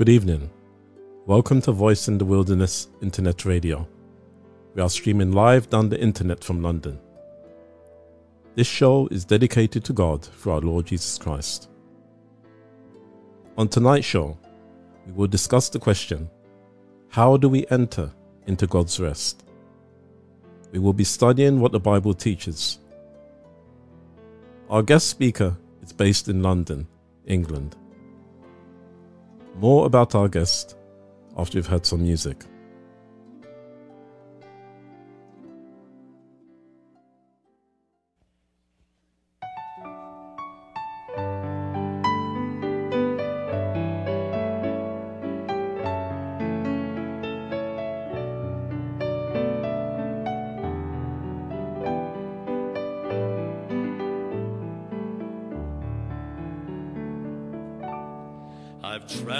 Good evening. Welcome to Voice in the Wilderness Internet Radio. We are streaming live down the internet from London. This show is dedicated to God through our Lord Jesus Christ. On tonight's show, we will discuss the question How do we enter into God's rest? We will be studying what the Bible teaches. Our guest speaker is based in London, England. More about our guest after we've heard some music.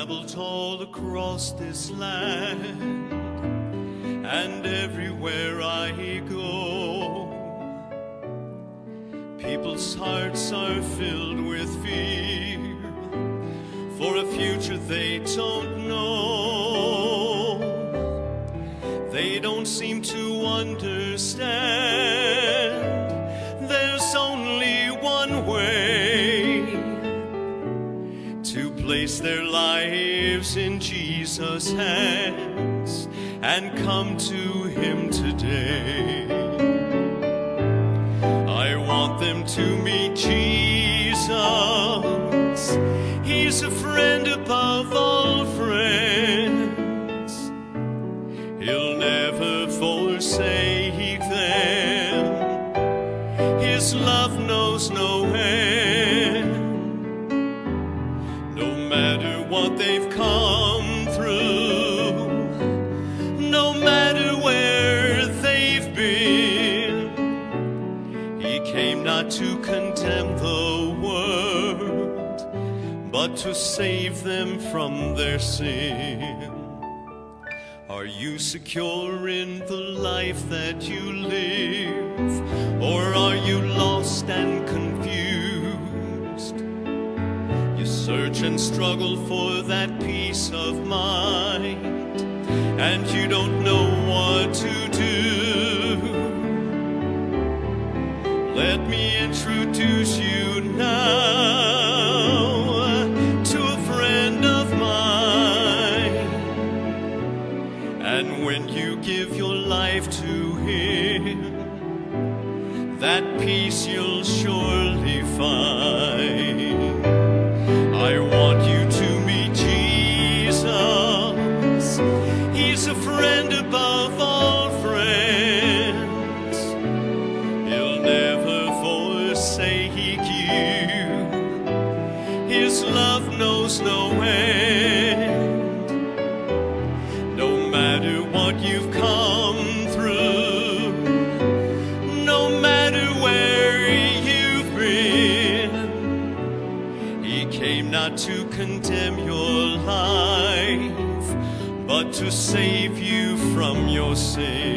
Traveled all across this land, and everywhere I go, people's hearts are filled with fear for a future they don't know. They don't seem to understand. Jesus' hands and come to Him today. I want them to meet Jesus. He's a friend above all to save them from their sin. Are you secure in the life that you live, or are you lost and confused? You search and struggle for that peace of mind, and you don't know what to do. Let me introduce you now you'll surely find. Save you from your sin.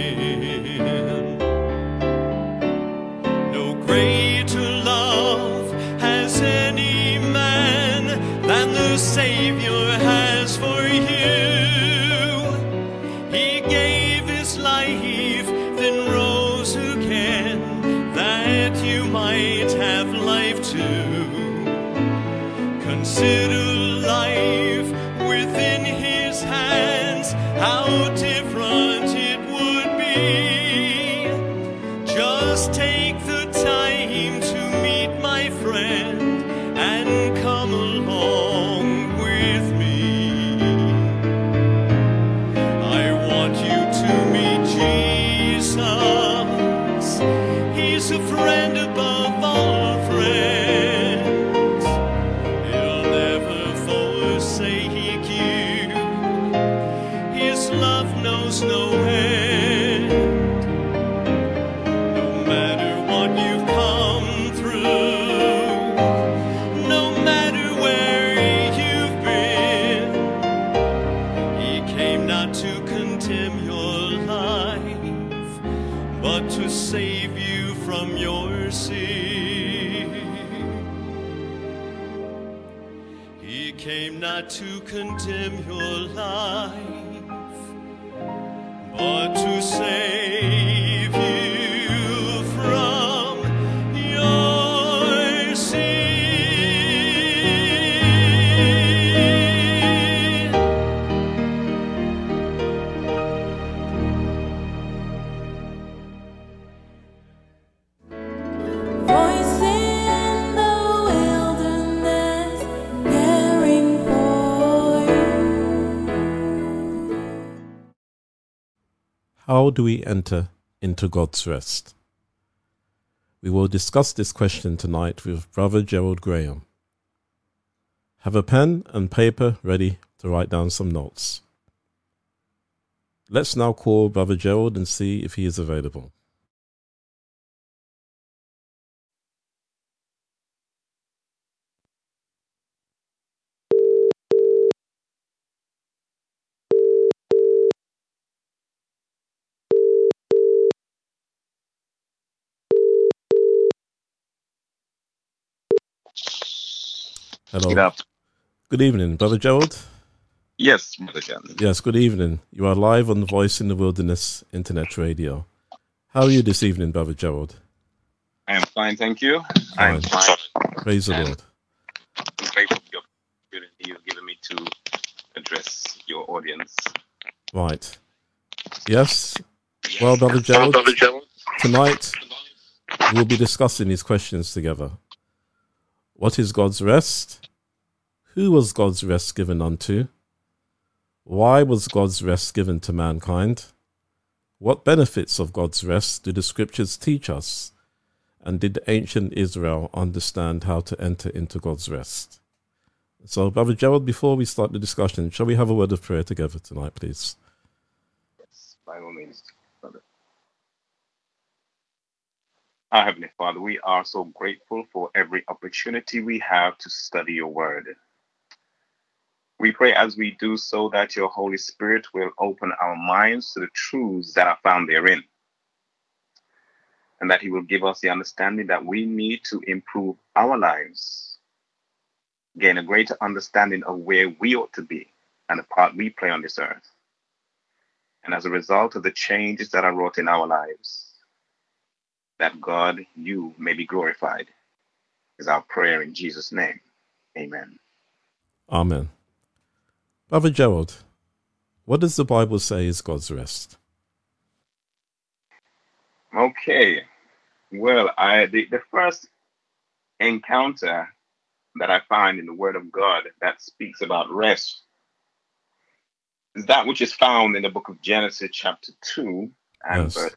How do we enter into God's rest? We will discuss this question tonight with Brother Gerald Graham. Have a pen and paper ready to write down some notes. Let's now call Brother Gerald and see if he is available. Hello. Get up. Good evening, Brother Gerald. Yes, Brother Gerald. Yes, good evening. You are live on the Voice in the Wilderness Internet Radio. How are you this evening, Brother Gerald? I am fine, thank you. I'm fine. Praise the Lord. I'm grateful for the opportunity you've given me to address your audience. Right. Yes. Well, Brother Gerald, tonight we'll be discussing these questions together. What is God's rest? Who was God's rest given unto? Why was God's rest given to mankind? What benefits of God's rest do the scriptures teach us? And did ancient Israel understand how to enter into God's rest? So, Brother Gerald, before we start the discussion, shall we have a word of prayer together tonight, please? Yes, by all means, Brother. Our Heavenly Father, we are so grateful for every opportunity we have to study your word. We pray as we do so that your Holy Spirit will open our minds to the truths that are found therein. And that He will give us the understanding that we need to improve our lives, gain a greater understanding of where we ought to be and the part we play on this earth. And as a result of the changes that are wrought in our lives, that God, you may be glorified, is our prayer in Jesus' name. Amen. Amen. Brother Gerald, what does the Bible say is God's rest? Okay. Well, I the, the first encounter that I find in the Word of God that speaks about rest is that which is found in the book of Genesis, chapter 2, and Yes. verse.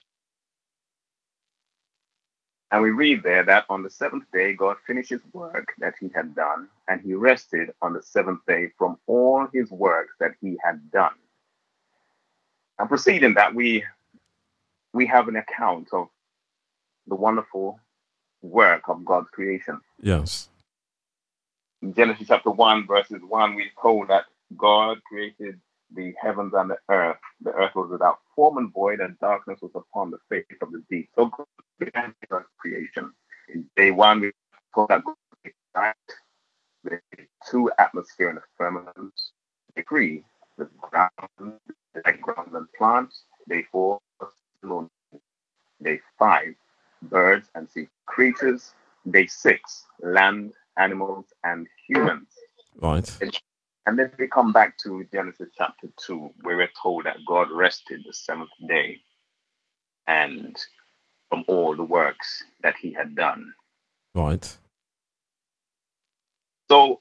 And we read there that on the seventh day, God finished his work that he had done, and he rested on the seventh day from all his works that he had done. And proceeding that, we we have an account of the wonderful work of God's creation. Yes. In Genesis chapter 1, verses 1, we're told that God created the heavens and the earth. The earth was without form and void, and darkness was upon the face of the deep. So God began creation. In day one, we told that God created night, the two atmosphere and the firmament. Day three, the ground, the ground and plants. Day four. Day five, birds and sea creatures. Day six, land, animals, and humans. Right. And then we come back to Genesis chapter 2, where we're told that God rested the seventh day and from all the works that he had done. Right. So,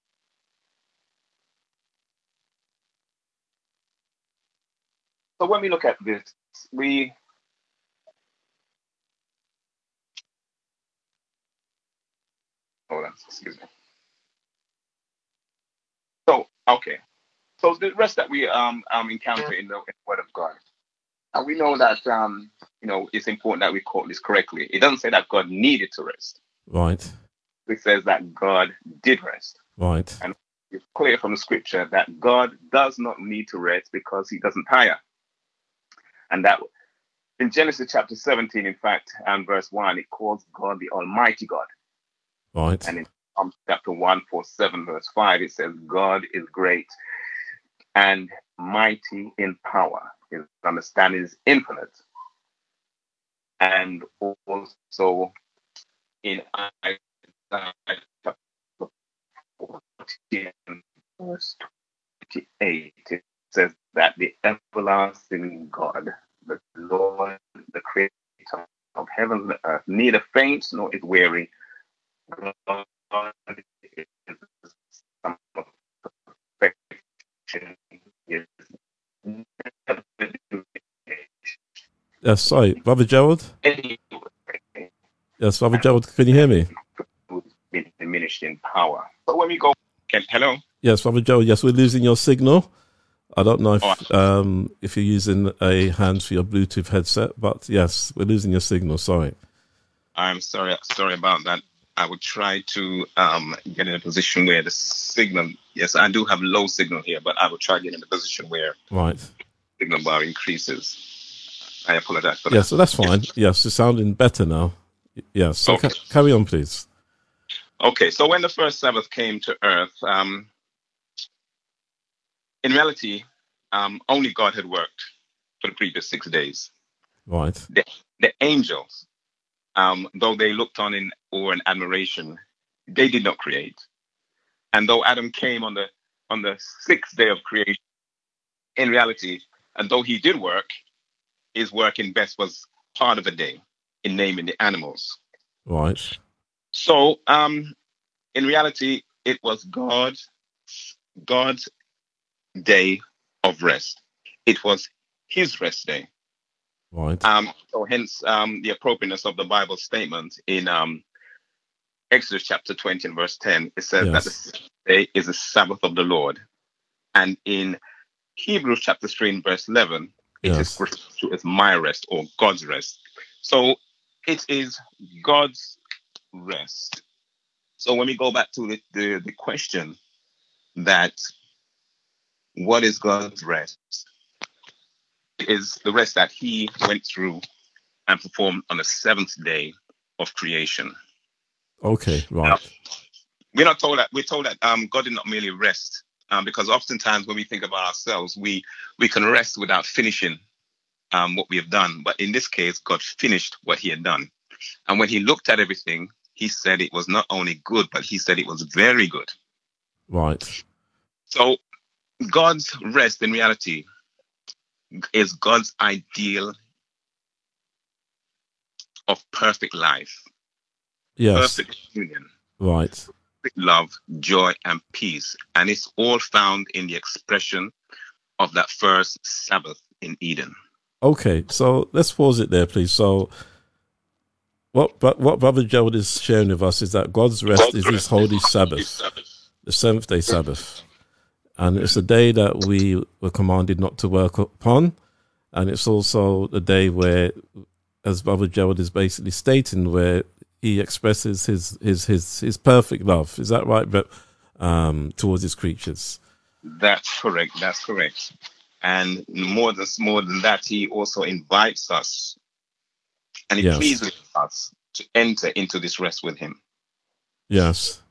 so when we look at this, we hold on, excuse me. So, okay. So the rest that we um, um encounter in the, in the Word of God, and we know that um you know it's important that we quote this correctly. It doesn't say that God needed to rest. Right. It says that God did rest. Right. And it's clear from the scripture that God does not need to rest because he doesn't tire. And that in Genesis chapter 17, in fact, and verse 1, it calls God the Almighty God. Right. And in Psalm chapter 147, verse 5, it says, God is great and mighty in power. His understanding is infinite. And also in Isaiah chapter 14, verse 28, it says that the everlasting God, the Lord, the creator of heaven and earth, neither faints nor is weary. God is some perfection. Is Yes, sorry, Brother Gerald. Yes, Brother Gerald, can you hear me? been diminished in power. So when we go, can, hello, Yes, Brother Gerald. Yes, we're losing your signal. I don't know if um, if you're using a hands for your Bluetooth headset, but yes, we're losing your signal. Sorry. I'm sorry, sorry about that. I would try to um, get in a position where the signal. Yes, I do have low signal here, but I will try to get in a position where Right. signal bar increases. I apologize for Yeah, that. so that's fine. Yes, it's sounding better now. Yes. So Okay. ca- carry on, please. Okay, so when the first Sabbath came to earth, um, in reality, um, only God had worked for the previous six days. Right. The angels, um, though they looked on in awe and admiration, they did not create. And though Adam came on the on the sixth day of creation, in reality, and though he did work, his work in best was part of a day in naming the animals. Right. So, um, in reality, it was God, God's day of rest. It was His rest day. Right. Um, so, hence um, the appropriateness of the Bible statement in um, Exodus chapter 20 and verse 10. It says that Yes. the sixth day is the Sabbath of the Lord, and in Hebrews chapter 3 and verse 11, it is Yes. referred to as my rest or God's rest. So, it is God's rest. So when we go back to the, the, the question that what is God's rest? Is the rest that he went through and performed on the seventh day of creation. Okay. Right. We're not told that we're told that um, God did not merely rest, um, because oftentimes when we think about ourselves, we we can rest without finishing um, what we have done. But in this case, God finished what he had done. And when he looked at everything, he said it was not only good, but he said it was very good. Right. So God's rest in reality is God's ideal of perfect life, Yes. perfect union, Right. perfect love, joy, and peace. And it's all found in the expression of that first Sabbath in Eden. Okay. So let's pause it there, please. So. What, but what Brother Gerald is sharing with us is that God's rest is His holy Sabbath, the seventh day Sabbath, and it's a day that we were commanded not to work upon, and it's also the day where, as Brother Gerald is basically stating, where he expresses his his his his perfect love. Is that right, but um, towards his creatures? That's correct. That's correct. And more than more than that, he also invites us and he Yes. pleases us to enter into this rest with him. Yes.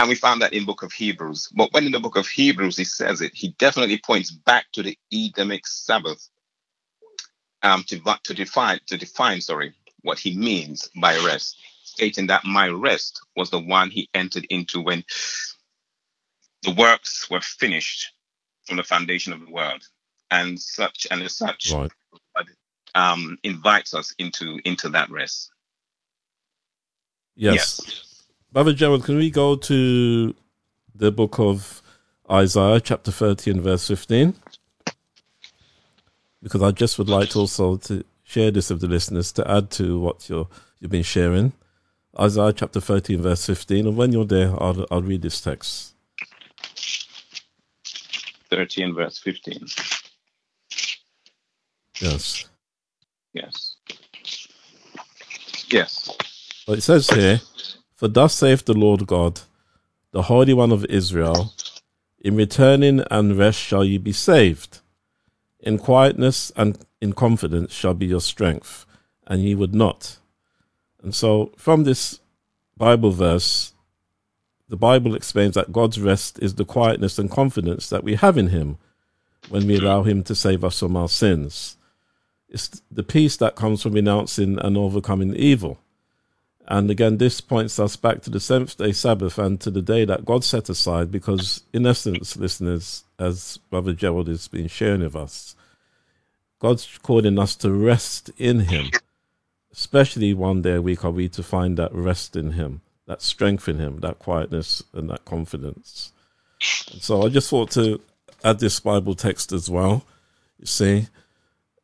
And we found that in book of Hebrews. But when in the book of Hebrews he says it, he definitely points back to the Edenic Sabbath um, to, to define to define sorry what he means by rest, stating that my rest was the one he entered into when the works were finished from the foundation of the world, and such and as such Right. um, invites us into into that rest. Yes. Brother Gerald, can we go to the book of Isaiah, chapter 30 and verse 15? Because I just would like to also to share this with the listeners to add to what you're, you've been sharing. Isaiah chapter 30 and verse 15. And when you're there, I'll, I'll read this text. 30 and verse 15. Yes. Yes. Yes. But it says here, For thus saith the Lord God, the Holy One of Israel, in returning and rest shall ye be saved. In quietness and in confidence shall be your strength, and ye would not. And so, from this Bible verse, the Bible explains that God's rest is the quietness and confidence that we have in Him when we allow Him to save us from our sins. It's the peace that comes from renouncing and overcoming evil. And again, this points us back to the seventh day Sabbath and to the day that God set aside, because in essence, listeners, as Brother Gerald has been sharing with us, God's calling us to rest in Him. Especially one day a week are we to find that rest in Him, that strength in Him, that quietness and that confidence. And so I just thought to add this Bible text as well, you see.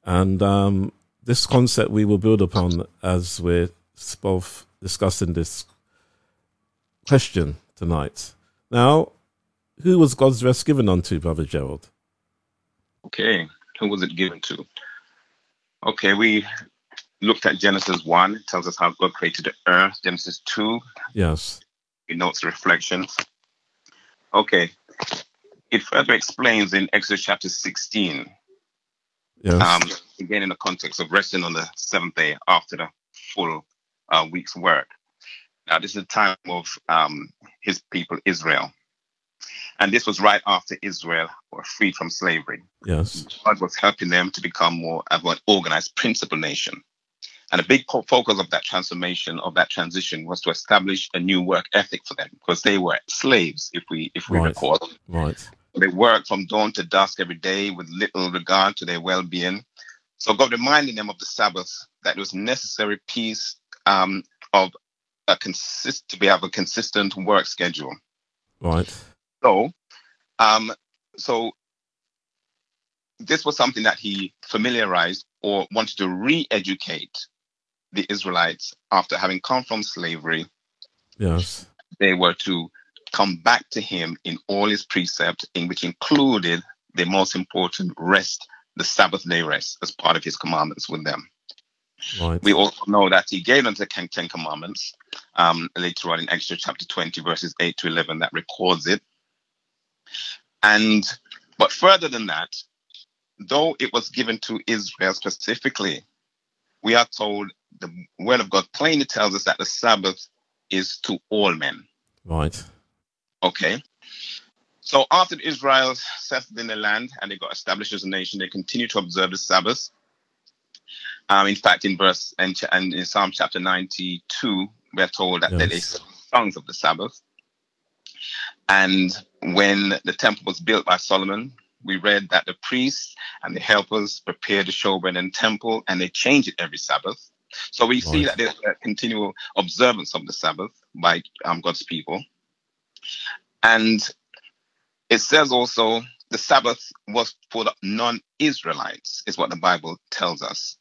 And um, this concept we will build upon as we're both discussing this question tonight. Now, who was God's rest given unto, Brother Gerald? Okay, who was it given to? Okay, we looked at Genesis 1, it tells us how God created the earth. Genesis 2, Yes. it notes reflections. Okay, it further explains in Exodus chapter 16, Yes. um, again in the context of resting on the seventh day after the full uh, week's work. Now, this is the time of um, his people, Israel. And this was right after Israel were freed from slavery. yes. God was helping them to become more of an organized principal nation. And a big focus of that transformation, of that transition, was to establish a new work ethic for them because they were slaves, if we if we Right. recall. Right. They worked from dawn to dusk every day with little regard to their well-being. So God reminding them of the Sabbath that it was necessary piece um, of a consist to be have a consistent work schedule. Right. So, um, so this was something that he familiarized or wanted to re-educate the Israelites after having come from slavery. Yes. They were to come back to him in all his precepts, in which included the most important rest, the Sabbath day rest, as part of his commandments with them. Right. We also know that he gave them the Ten Commandments um, later on in Exodus chapter 20, verses 8 to 11, that records it. And, but further than that, though it was given to Israel specifically, we are told the word of God plainly tells us that the Sabbath is to all men. Right. Okay. So after Israel settled in the land and they got established as a nation, they continued to observe the Sabbath. Um, in fact, in verse and, in Psalm chapter 92, we're told that Yes. sang songs of the Sabbath. And when the temple was built by Solomon, we read that the priests and the helpers prepared the showbread and temple, and they changed it every Sabbath. So we see that there's a continual observance of the Sabbath by um, God's people. And it says also the Sabbath was for the non Israelites, is what the Bible tells us.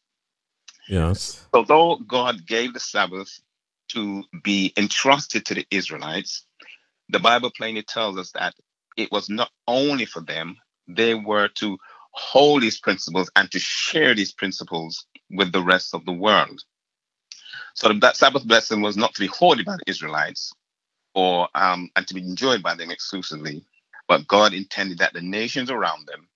Yes. Although God gave the Sabbath to be entrusted to the Israelites, the Bible plainly tells us that it was not only for them, they were to hold these principles and to share these principles with the rest of the world. So, that Sabbath blessing was not to be hoarded by the Israelites or um, and to be enjoyed by them exclusively, but God intended that the nations around them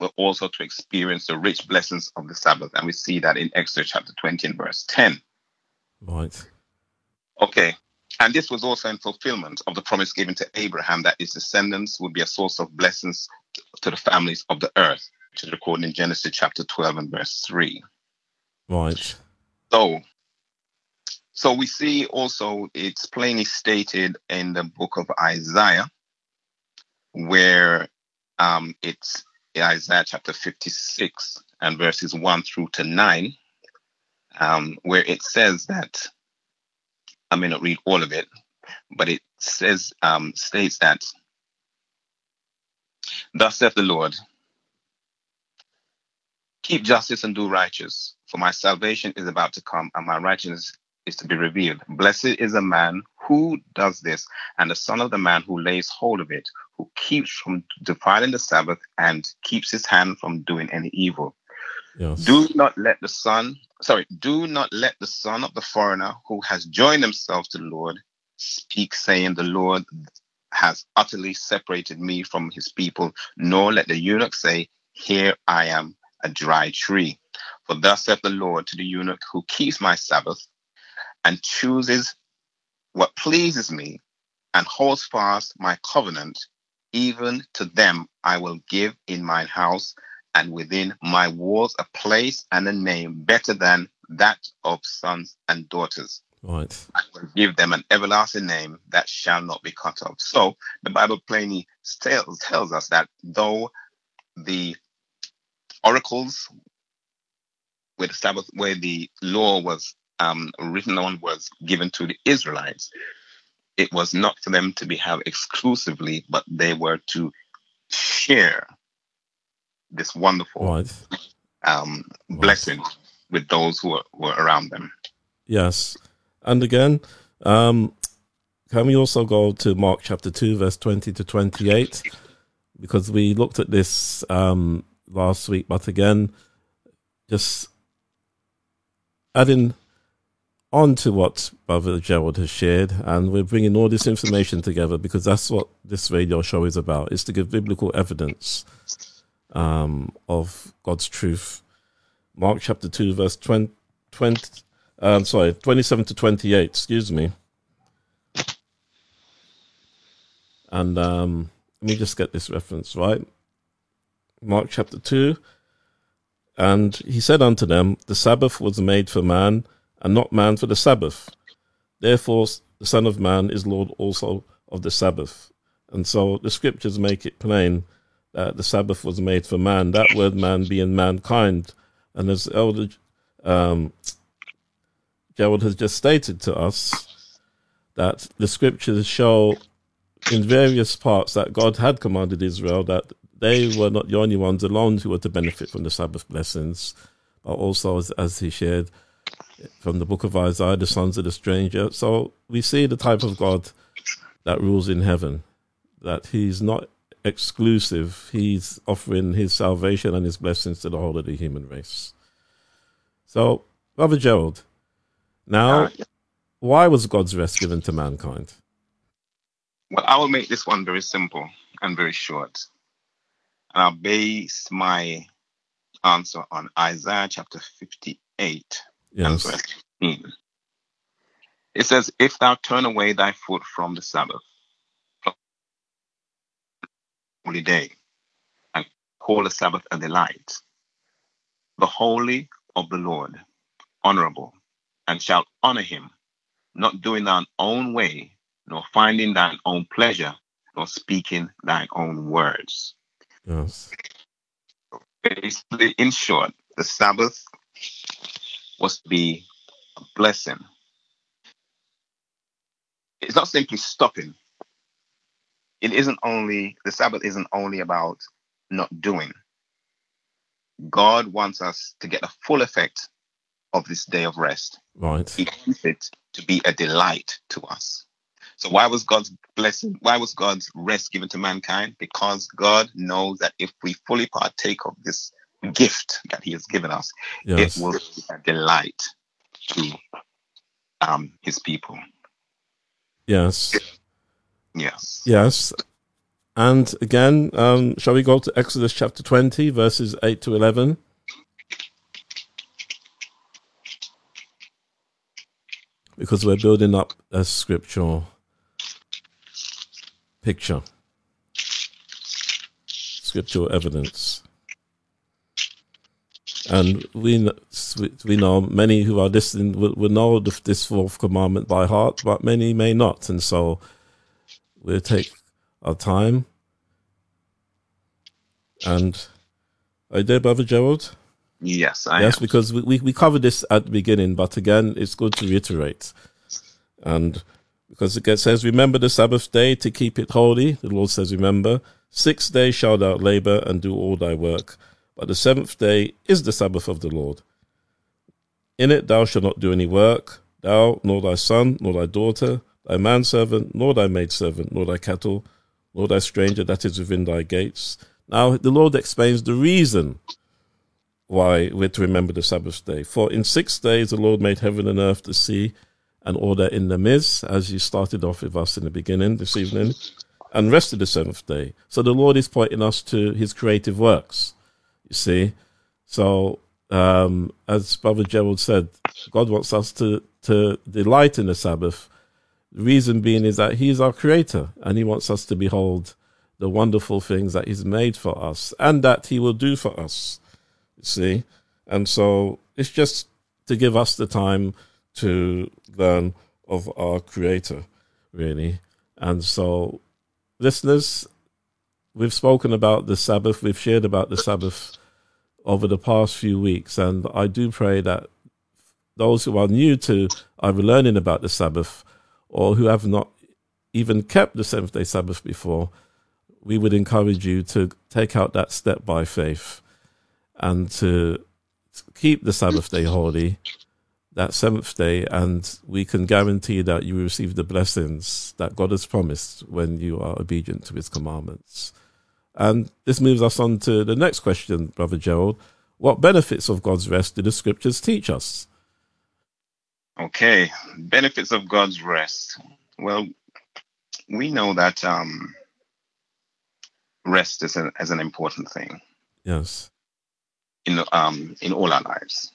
were also to experience the rich blessings of the Sabbath. And we see that in Exodus chapter 20 and verse 10. Right. Okay. And this was also in fulfillment of the promise given to Abraham that his descendants would be a source of blessings to the families of the earth, which is recorded in Genesis chapter 12 and verse 3. Right. So, so we see also it's plainly stated in the book of Isaiah, where um, it's Isaiah chapter 56 and verses 1 through to 9, um, where it says that, I may not read all of it, but it says, um, states that, Thus saith the Lord, keep justice and do righteous, for my salvation is about to come, and my righteousness is to be revealed. Blessed is a man who does this, and the son of the man who lays hold of it, who keeps from defiling the Sabbath and keeps his hand from doing any evil. Yes. Do not let the son, sorry, do not let the son of the foreigner who has joined himself to the Lord speak, saying, The Lord has utterly separated me from his people, nor let the eunuch say, Here I am, a dry tree. For thus saith the Lord to the eunuch who keeps my Sabbath and chooses what pleases me, and holds fast my covenant, even to them I will give in mine house and within my walls a place and a name better than that of sons and daughters. Right. I will give them an everlasting name that shall not be cut off. So the Bible plainly tells, tells us that though the oracles where the Sabbath, where the law was um, written on, was given to the Israelites, it was not for them to be held exclusively, but they were to share this wonderful Right. um, blessing with those who were, who were around them. Yes. And again, um, can we also go to Mark chapter 2, verse 20 to 28? Because we looked at this um, last week, but again, just adding on to what Brother Gerald has shared, and we're bringing all this information together because that's what this radio show is about, is to give biblical evidence um, of God's truth. Mark chapter 2, verse 20, 20 um, sorry, 27 to 28, excuse me. And um, let me just get this reference right. Mark chapter 2. And he said unto them, The Sabbath was made for man, and not man for the Sabbath. Therefore, the Son of Man is Lord also of the Sabbath. And so the scriptures make it plain that the Sabbath was made for man, that word man being mankind. And as Elder um, Gerald has just stated to us that the scriptures show in various parts that God had commanded Israel that they were not the only ones alone who were to benefit from the Sabbath blessings, but also, as, as he shared from the book of Isaiah, the sons of the stranger. So we see the type of God that rules in heaven, that he's not exclusive, he's offering his salvation and his blessings to the whole of the human race. So, Brother Gerald, now, why was God's rest given to mankind? Well, I will make this one very simple and very short. And I'll base my answer on Isaiah chapter 58 and Yes. verse 15. Mm. It says, If thou turn away thy foot from the Sabbath, from the holy day, and call the Sabbath a delight, the holy of the Lord, honorable, and shalt honor him, not doing thine own way, nor finding thine own pleasure, nor speaking thine own words. Yes. Basically, in short, the Sabbath was to be a blessing. It's not simply stopping. It isn't only, the Sabbath isn't only about not doing. God wants us to get the full effect of this day of rest. Right. He wants it to be a delight to us. So why was God's blessing, why was God's rest given to mankind? Because God knows that if we fully partake of this gift that He has given us, Yes. it will be a delight to um, His people. Yes. Yes. Yes. And again, um, shall we go to Exodus chapter 20, verses 8 to 11? Because we're building up a scriptural picture, scriptural evidence. And we we know many who are listening will, will know this fourth commandment by heart, but many may not. And so we'll take our time. And are you there, Brother Gerald? Yes, I yes, am. because we, we, we covered this at the beginning, but again, it's good to reiterate. And because it says, Remember the Sabbath day to keep it holy. The Lord says, Remember, six days shalt thou labor and do all thy work. But the seventh day is the Sabbath of the Lord. In it thou shalt not do any work, thou, nor thy son, nor thy daughter, thy manservant, nor thy maidservant, nor thy cattle, nor thy stranger that is within thy gates. Now the Lord explains the reason why we're to remember the Sabbath day. For in six days the Lord made heaven and earth, the sea, and all that in them is, as you started off with us in the beginning this evening, and rested the seventh day. So the Lord is pointing us to his creative works, you see. So, um, as Brother Gerald said, God wants us to, to delight in the Sabbath The reason being is that He's our Creator and He wants us to behold the wonderful things that He's made for us and that He will do for us. You see? And so it's just to give us the time to learn of our Creator, really. And so, listeners, we've spoken about the Sabbath, we've shared about the Sabbath over the past few weeks, and I do pray that those who are new to either learning about the Sabbath or who have not even kept the seventh day Sabbath before, we would encourage you to take out that step by faith and to keep the Sabbath day holy, that seventh day, and we can guarantee that you will receive the blessings that God has promised when you are obedient to his commandments. And this moves us on to the next question, Brother Gerald. What benefits of God's rest do the scriptures teach us? Okay, benefits of God's rest. Well, we know that um, rest is an, is an important thing Yes. in um, in all our lives.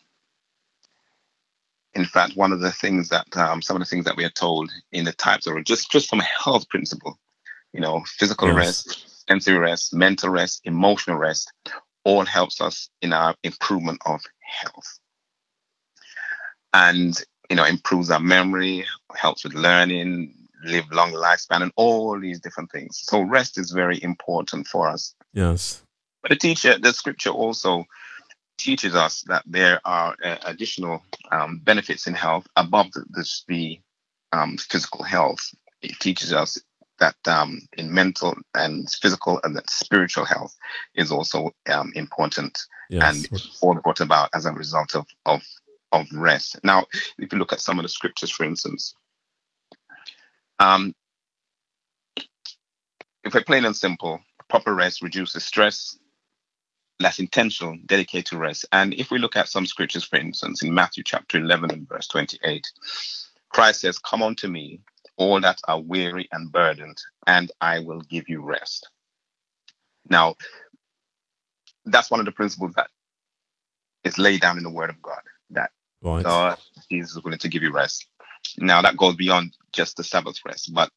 In fact, one of the things that um, some of the things that we are told in the types of just just from a health principle, you know, physical Yes. rest, sensory rest, mental rest, emotional rest, all helps us in our improvement of health, and you know, improves our memory, helps with learning, live long lifespan, and all these different things. So rest is very important for us. Yes. But the teacher, the scripture also teaches us that there are uh, additional um, benefits in health above the, the, the um, physical health. It teaches us that um, in mental and physical and that spiritual health is also um, important Yes. and all brought about as a result of, of of rest. Now, if you look at some of the scriptures, for instance, um, if we're plain and simple, proper rest reduces stress. Less intentional, dedicated to rest. And if we look at some scriptures, for instance, in Matthew chapter 11 and verse 28, Christ says, Come unto me, all that are weary and burdened, and I will give you rest. Now, that's one of the principles that is laid down in the Word of God that Right. God, Jesus is willing to give you rest. Now that goes beyond just the Sabbath rest, but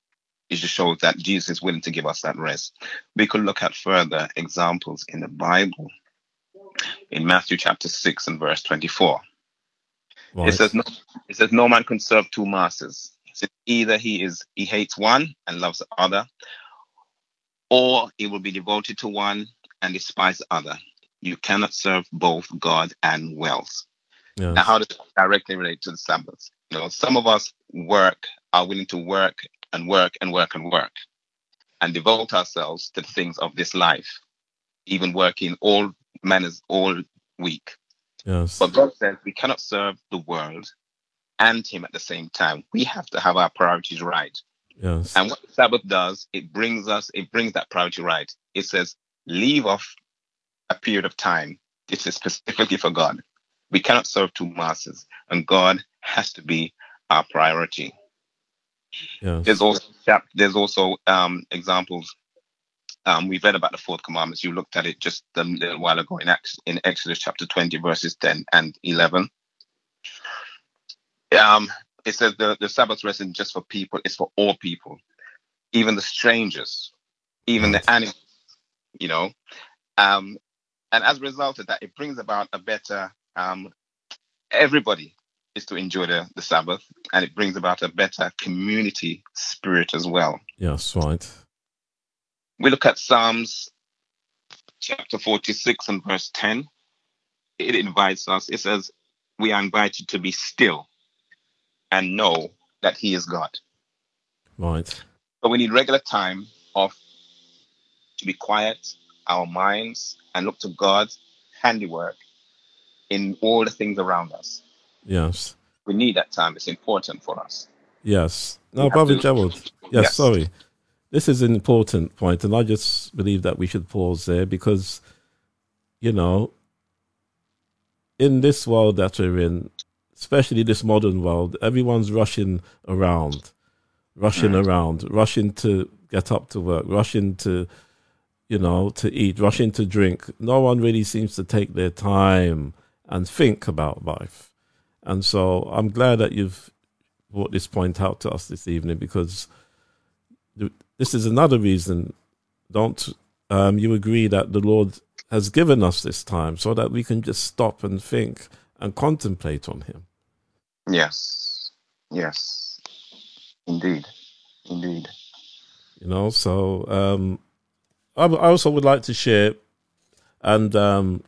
it just shows that Jesus is willing to give us that rest. We could look at further examples in the Bible. In Matthew chapter 6 and verse 24. right. It says no it says no man can serve two masters. Says either he is he hates one and loves the other, or he will be devoted to one and despise the other. You cannot serve both God and wealth. yes. Now, how does it directly relate to the Sabbath? You know, some of us work, are willing to work and work and work and work and devote ourselves to the things of this life, even working all manners all week. yes. But God says we cannot serve the world and Him at the same time. We have to have our priorities right. yes. And what the Sabbath does, it brings us, it brings that priority right. It says, leave off a period of time. This is specifically for God. We cannot serve two masters, and God has to be our priority. yes. There's also there's also um, examples. Um, we've read about the fourth commandments. You looked at it just a little while ago in, Ex- in Exodus chapter 20, verses 10 and 11. Um, it says the, the Sabbath rest isn't just for people, it's for all people, even the strangers, even the animals, you know. Um, and as a result of that, it brings about a better, um, everybody is to enjoy the, the Sabbath, and it brings about a better community spirit as well. Yes. Right. We look at Psalms chapter 46 and verse 10. It invites us, it says, We are invited to be still and know that He is God. Right. But we need regular time of to be quiet, our minds, and look to God's handiwork in all the things around us. Yes. We need that time. It's important for us. Yes. Now, Brother to- Gerald. Yes, Yes. Sorry. This is an important point, and I just believe that we should pause there because, you know, in this world that we're in, especially this modern world, everyone's rushing around, rushing around, rushing to get up to work, rushing to, you know, to eat, rushing to drink. No one really seems to take their time and think about life. And so I'm glad that you've brought this point out to us this evening because this is another reason. Don't um, you agree that the Lord has given us this time so that we can just stop and think and contemplate on Him? Yes. Yes. Indeed. Indeed. You know, so um, I, also would like to share and um,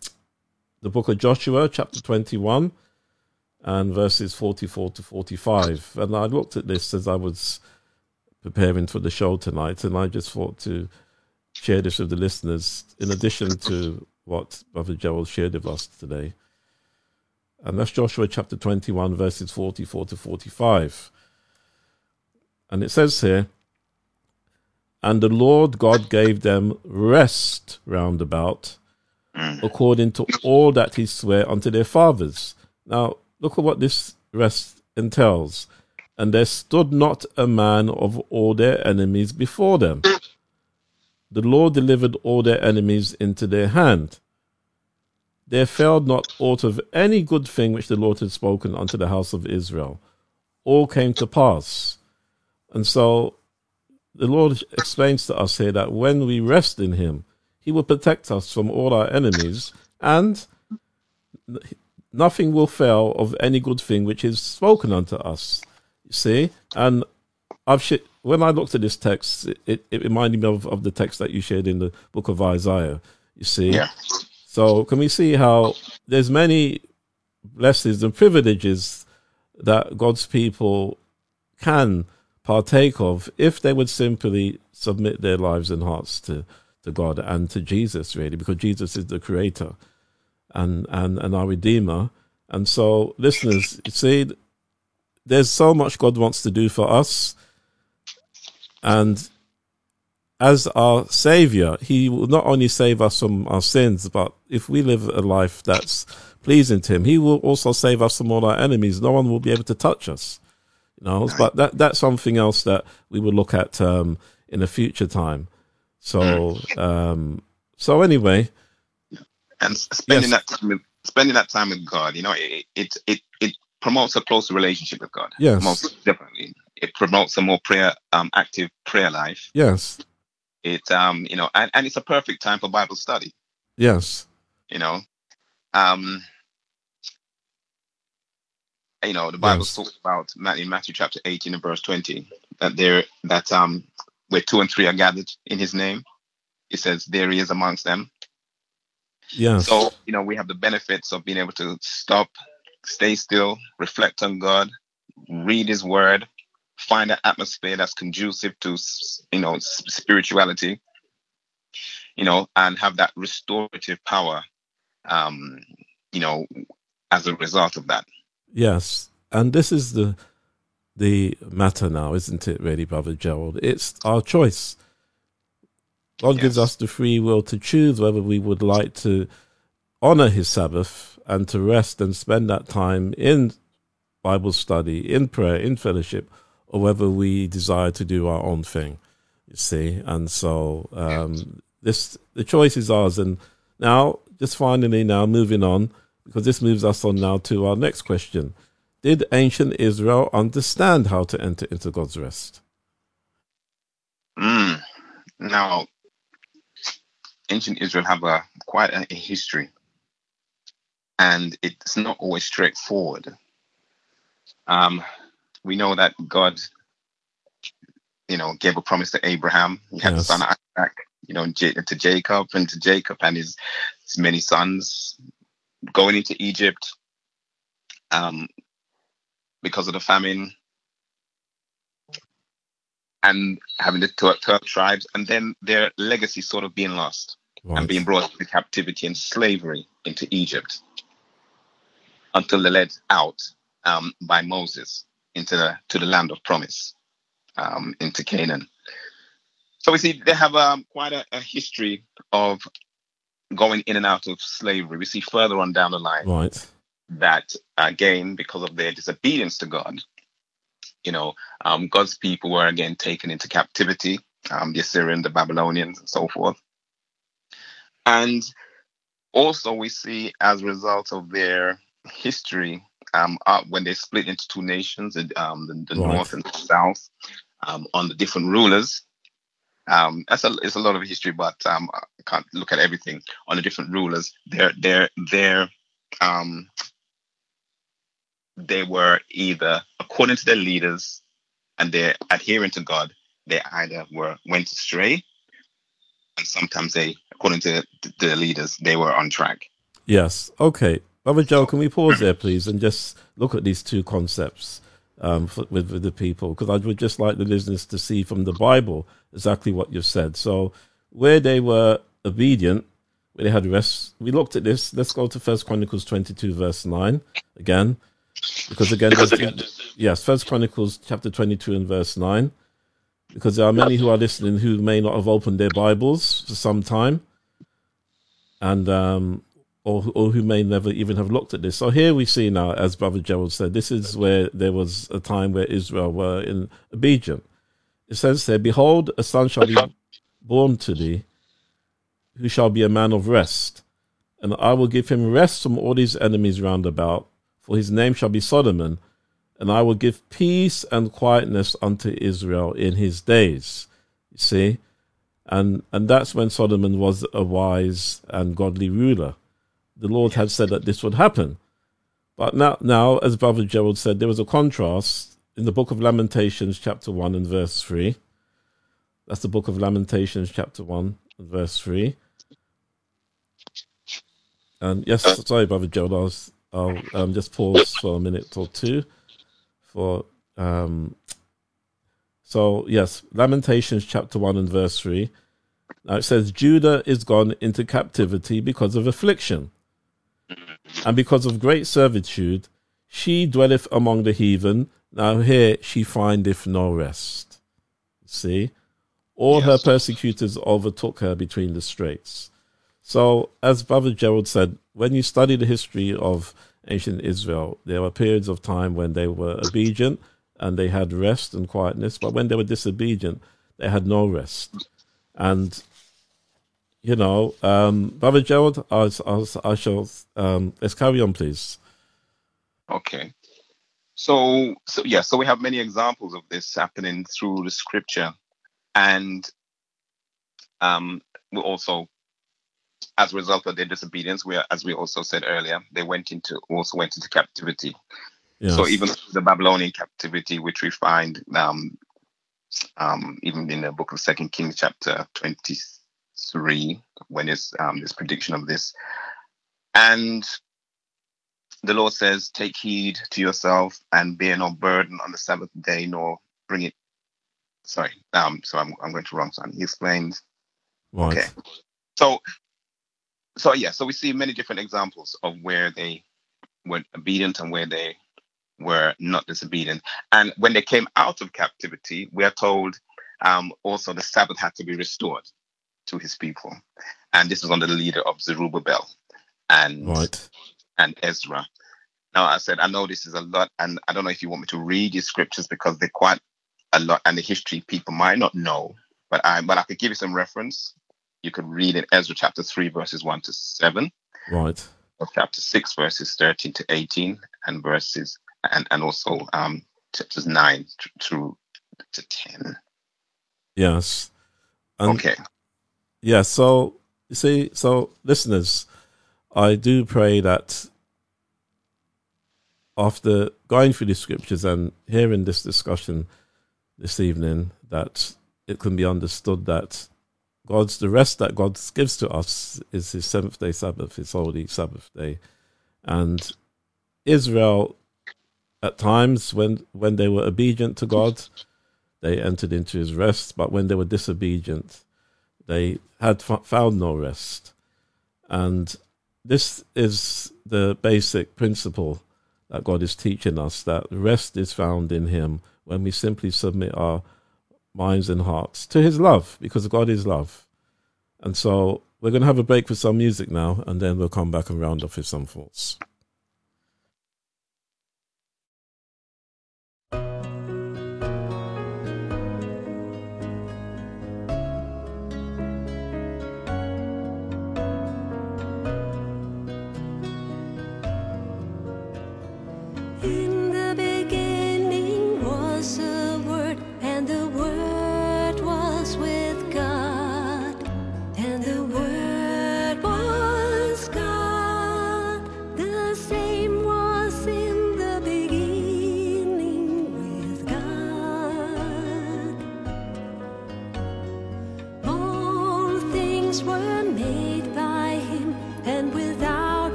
the book of Joshua, chapter 21, and verses 44 to 45. And I looked at this as I was preparing for the show tonight, and I just thought to share this with the listeners in addition to what Brother Gerald shared with us today. And that's Joshua chapter 21, verses 44 to 45. And it says here, And the Lord God gave them rest round about, mm. according to all that he sware unto their fathers. Now, look at what this rest entails. And there stood not a man of all their enemies before them. The Lord delivered all their enemies into their hand. There failed not aught of any good thing which the Lord had spoken unto the house of Israel. All came to pass. And so the Lord explains to us here that when we rest in Him, He will protect us from all our enemies, and nothing will fail of any good thing which is spoken unto us. You see, and I've sh- when I looked at this text, it, it, reminded me of, of the text that you shared in the book of Isaiah. You see, Yeah. So can we see how there's many blessings and privileges that God's people can partake of if they would simply submit their lives and hearts to, to God and to Jesus, really, because Jesus is the creator and, and, and our redeemer. And so, listeners, you see, there's so much God wants to do for us. And as our savior, he will not only save us from our sins, but if we live a life that's pleasing to him, he will also save us from all our enemies. No one will be able to touch us. You know, but that that's something else that we will look at um, in a future time. So, um, so anyway, and spending Yes. that time with, spending that time with God, you know, it it it, it promotes a closer relationship with God. Yes. most definitely. It promotes a more prayer, um, active prayer life. yes, It, um, you know, and, and it's a perfect time for Bible study. yes, You know, um, you know, the Bible Yes. talks about in Matthew chapter eighteen and verse twenty that there that um where two and three are gathered in His name, it says there He is amongst them. yes, So, you know, we have the benefits of being able to stop, stay still, reflect on God, read His Word, find an atmosphere that's conducive to, you know, spirituality, you know, and have that restorative power, um, you know, as a result of that. yes. And this is the the matter now, isn't it, really, Brother Gerald? It's our choice. God gives us the free will to choose whether we would like to honor his Sabbath and to rest and spend that time in Bible study, in prayer, in fellowship, or whether we desire to do our own thing. You see, and so um, this the choice is ours. And now, just finally, now moving on, because this moves us on now to our next question: Did ancient Israel understand how to enter into God's rest? Mm. Now, ancient Israel have a quite a, a history, and it's not always straightforward. Um, we know that God, you know, gave a promise to Abraham. He had Yes. the son Isaac, you know, J- to Jacob, and to Jacob and his many sons going into Egypt um, because of the famine. And having the 12 12 tribes, and then their legacy sort of being lost and being brought into captivity and slavery into Egypt until they're led out um, by Moses into the to the land of promise, um, into Canaan. So we see they have um, quite a, a history of going in and out of slavery. We see further on down the line Right. that again, because of their disobedience to God, you know, um, God's people were again taken into captivity, um, the Assyrians, the Babylonians, and so forth. And also, we see as a result of their history um, uh, when they split into two nations, and, um, the, the Right. north and the south, um, on the different rulers. Um, that's a it's a lot of history, but um, I can't look at everything on the different rulers. They're they're they're um, they were either according to their leaders, and they're adhering to God. They either were went astray, and sometimes they, according to the, the leaders, they were on track. Yes. Okay. Brother Joe, can we pause there, please, and just look at these two concepts um, for, with, with the people? Because I would just like the listeners to see from the Bible exactly what you've said. So, where they were obedient, where they had rest, we looked at this. Let's go to First Chronicles 22, verse 9 again. Because again, there's- yes, First Chronicles chapter 22 and verse 9. Because there are many who are listening who may not have opened their Bibles for some time. And um, or, or who may never even have looked at this. So here we see now, as Brother Gerald said, this is where there was a time where Israel were in obedient. It says there, Behold, a son shall be born to thee, who shall be a man of rest, and I will give him rest from all his enemies round about, for his name shall be Solomon, and I will give peace and quietness unto Israel in his days. You see? And and that's when Solomon was a wise and godly ruler the Lord had said that this would happen. But now, now, as Brother Gerald said, there was a contrast in the book of Lamentations, chapter 1 and verse 3. That's the book of Lamentations, chapter 1 and verse 3. And yes, sorry, Brother Gerald, I'll, I'll um, just pause for a minute or two for. Um, so, yes, Lamentations, chapter 1 and verse 3. Now it says, Judah is gone into captivity because of affliction and because of great servitude, she dwelleth among the heathen. Now here she findeth no rest. See? All her persecutors overtook her between the straits. So, as Brother Gerald said, when you study the history of ancient Israel, there were periods of time when they were obedient and they had rest and quietness, but when they were disobedient, they had no rest. And you know, um, Brother Gerald, I, I, I shall um, let's carry on, please. Okay. So, so yeah, so we have many examples of this happening through the scripture, and um, we also, as a result of their disobedience, we are, as we also said earlier, they went into also went into captivity. Yes. So even the Babylonian captivity, which we find um, um, even in the book of Second Kings, chapter twenty-three, when it's um, this prediction of this, and the Lord says, "Take heed to yourself and bear no burden on the Sabbath day, nor bring it." Sorry, um, so I'm I'm going to wrong son. He explains right. Okay. So, so yeah, so we see many different examples of where they were obedient and where they were not disobedient. And when they came out of captivity, we are told um, also the Sabbath had to be restored to his people. And this was under the leader of Zerubbabel and Right. and Ezra. Now, I said, I know this is a lot, and I don't know if you want me to read these scriptures because they're quite a lot, and the history people might not know. But I, but I could give you some reference. You could read in Ezra chapter three, verses one to seven, Right. or chapter six, verses thirteen to eighteen, and verses and and also um chapters nine th- through to ten. Yes. And Okay. Yeah, so you see, so listeners, I do pray that after going through the scriptures and hearing this discussion this evening, that it can be understood that God's the rest that God gives to us is His seventh day Sabbath, His holy Sabbath day, and Israel, at times when when they were obedient to God, they entered into His rest, but when they were disobedient, they had f- found no rest. And this is the basic principle that God is teaching us that rest is found in Him when we simply submit our minds and hearts to His love, because God is love. And so we're going to have a break for some music now, and then we'll come back and round off with some thoughts.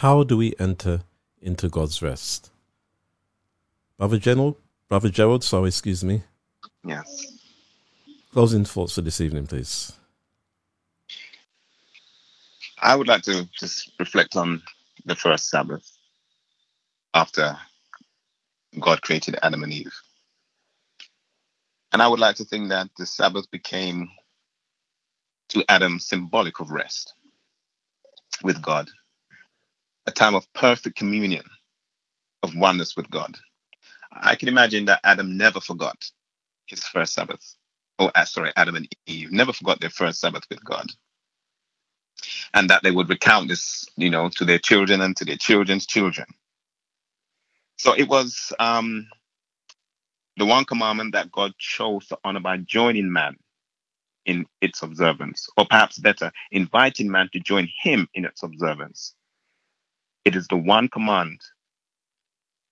How do we enter into God's rest? Brother General, Brother Gerald, sorry, excuse me. Yes. Closing thoughts for this evening, please. I would like to just reflect on the first Sabbath after God created Adam and Eve. And I would like to think that the Sabbath became to Adam symbolic of rest with God, a time of perfect communion, of oneness with God. I can imagine that Adam never forgot his first Sabbath. Oh, uh, sorry, Adam and Eve never forgot their first Sabbath with God. And that they would recount this, you know, to their children and to their children's children. So it was um, the one commandment that God chose to honor by joining man in its observance, or perhaps better, inviting man to join him in its observance. It is the one command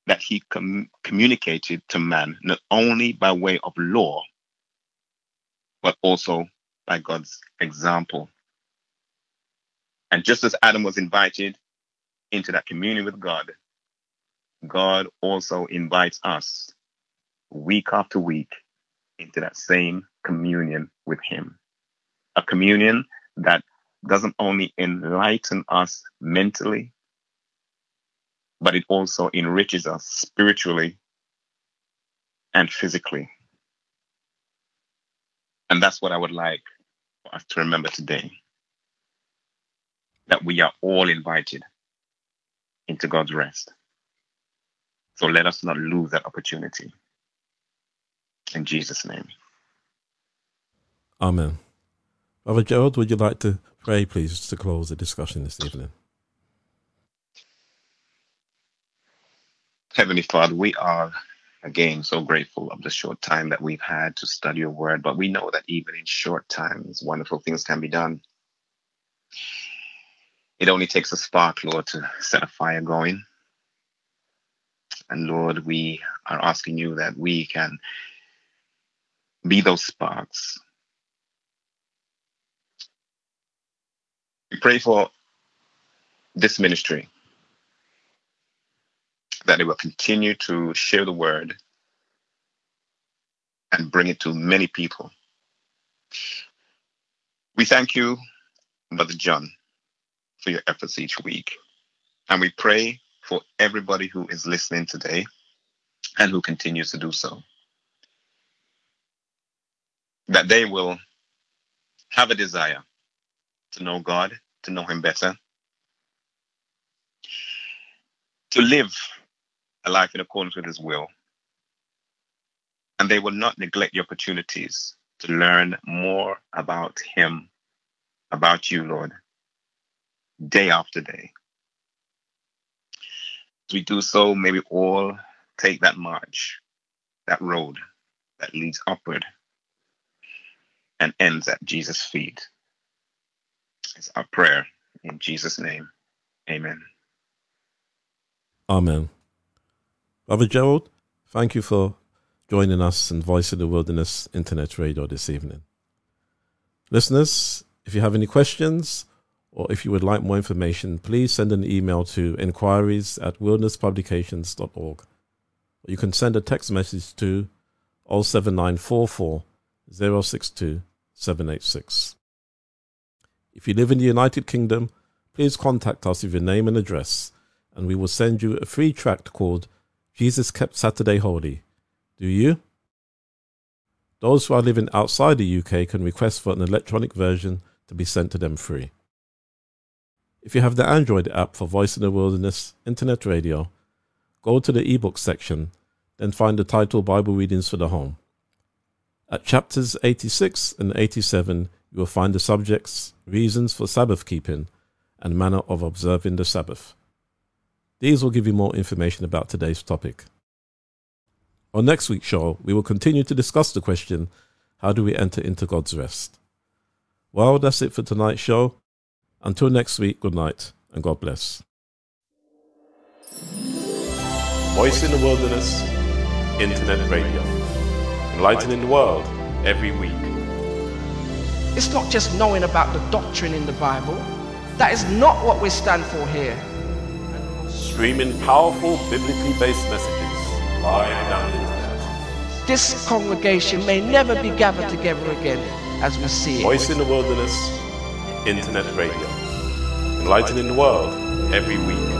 that he com- communicated to man, not only by way of law, but also by God's example. And just as Adam was invited into that communion with God, God also invites us week after week into that same communion with Him. A communion that doesn't only enlighten us mentally, but it also enriches us spiritually and physically. And that's what I would like for us to remember today that we are all invited into God's rest. So let us not lose that opportunity. In Jesus' name. Amen. Brother Gerald, would you like to pray, please, to close the discussion this evening? Heavenly Father, we are again so grateful of the short time that we've had to study your word, but we know that even in short times, wonderful things can be done. It only takes a spark, Lord, to set a fire going. And Lord, we are asking you that we can be those sparks. We pray for this ministry that it will continue to share the word and bring it to many people. We thank you, Brother John, for your efforts each week. And we pray for everybody who is listening today and who continues to do so. That they will have a desire to know God, to know Him better, to live a life in accordance with His will. And they will not neglect the opportunities to learn more about Him, about you, Lord, day after day. As we do so, may we all take that march, that road that leads upward and ends at Jesus' feet. It's our prayer in Jesus' name. Amen. Amen. Brother Gerald, thank you for joining us in Voice of the Wilderness Internet Radio this evening. Listeners, if you have any questions or if you would like more information, please send an email to inquiries at wildernesspublications.org. Or you can send a text message to 07944 062 786. If you live in the United Kingdom, please contact us with your name and address, and we will send you a free tract called Jesus Kept Saturday Holy. Do you? Those who are living outside the UK can request for an electronic version to be sent to them free. If you have the Android app for Voice in the Wilderness Internet Radio, go to the ebook section, then find the title Bible Readings for the Home. At chapters 86 and 87, you will find the subjects, reasons for Sabbath keeping, and manner of observing the Sabbath. These will give you more information about today's topic. On next week's show, we will continue to discuss the question how do we enter into God's rest? Well, that's it for tonight's show. Until next week, good night and God bless. Voice in the Wilderness, Internet Radio. Enlightening the world every week. It's not just knowing about the doctrine in the Bible. That is not what we stand for here. Streaming powerful biblically based messages live down the internet. This congregation may never be gathered together again as we see it. Voice in the Wilderness, Internet Radio. Enlightening the world every week.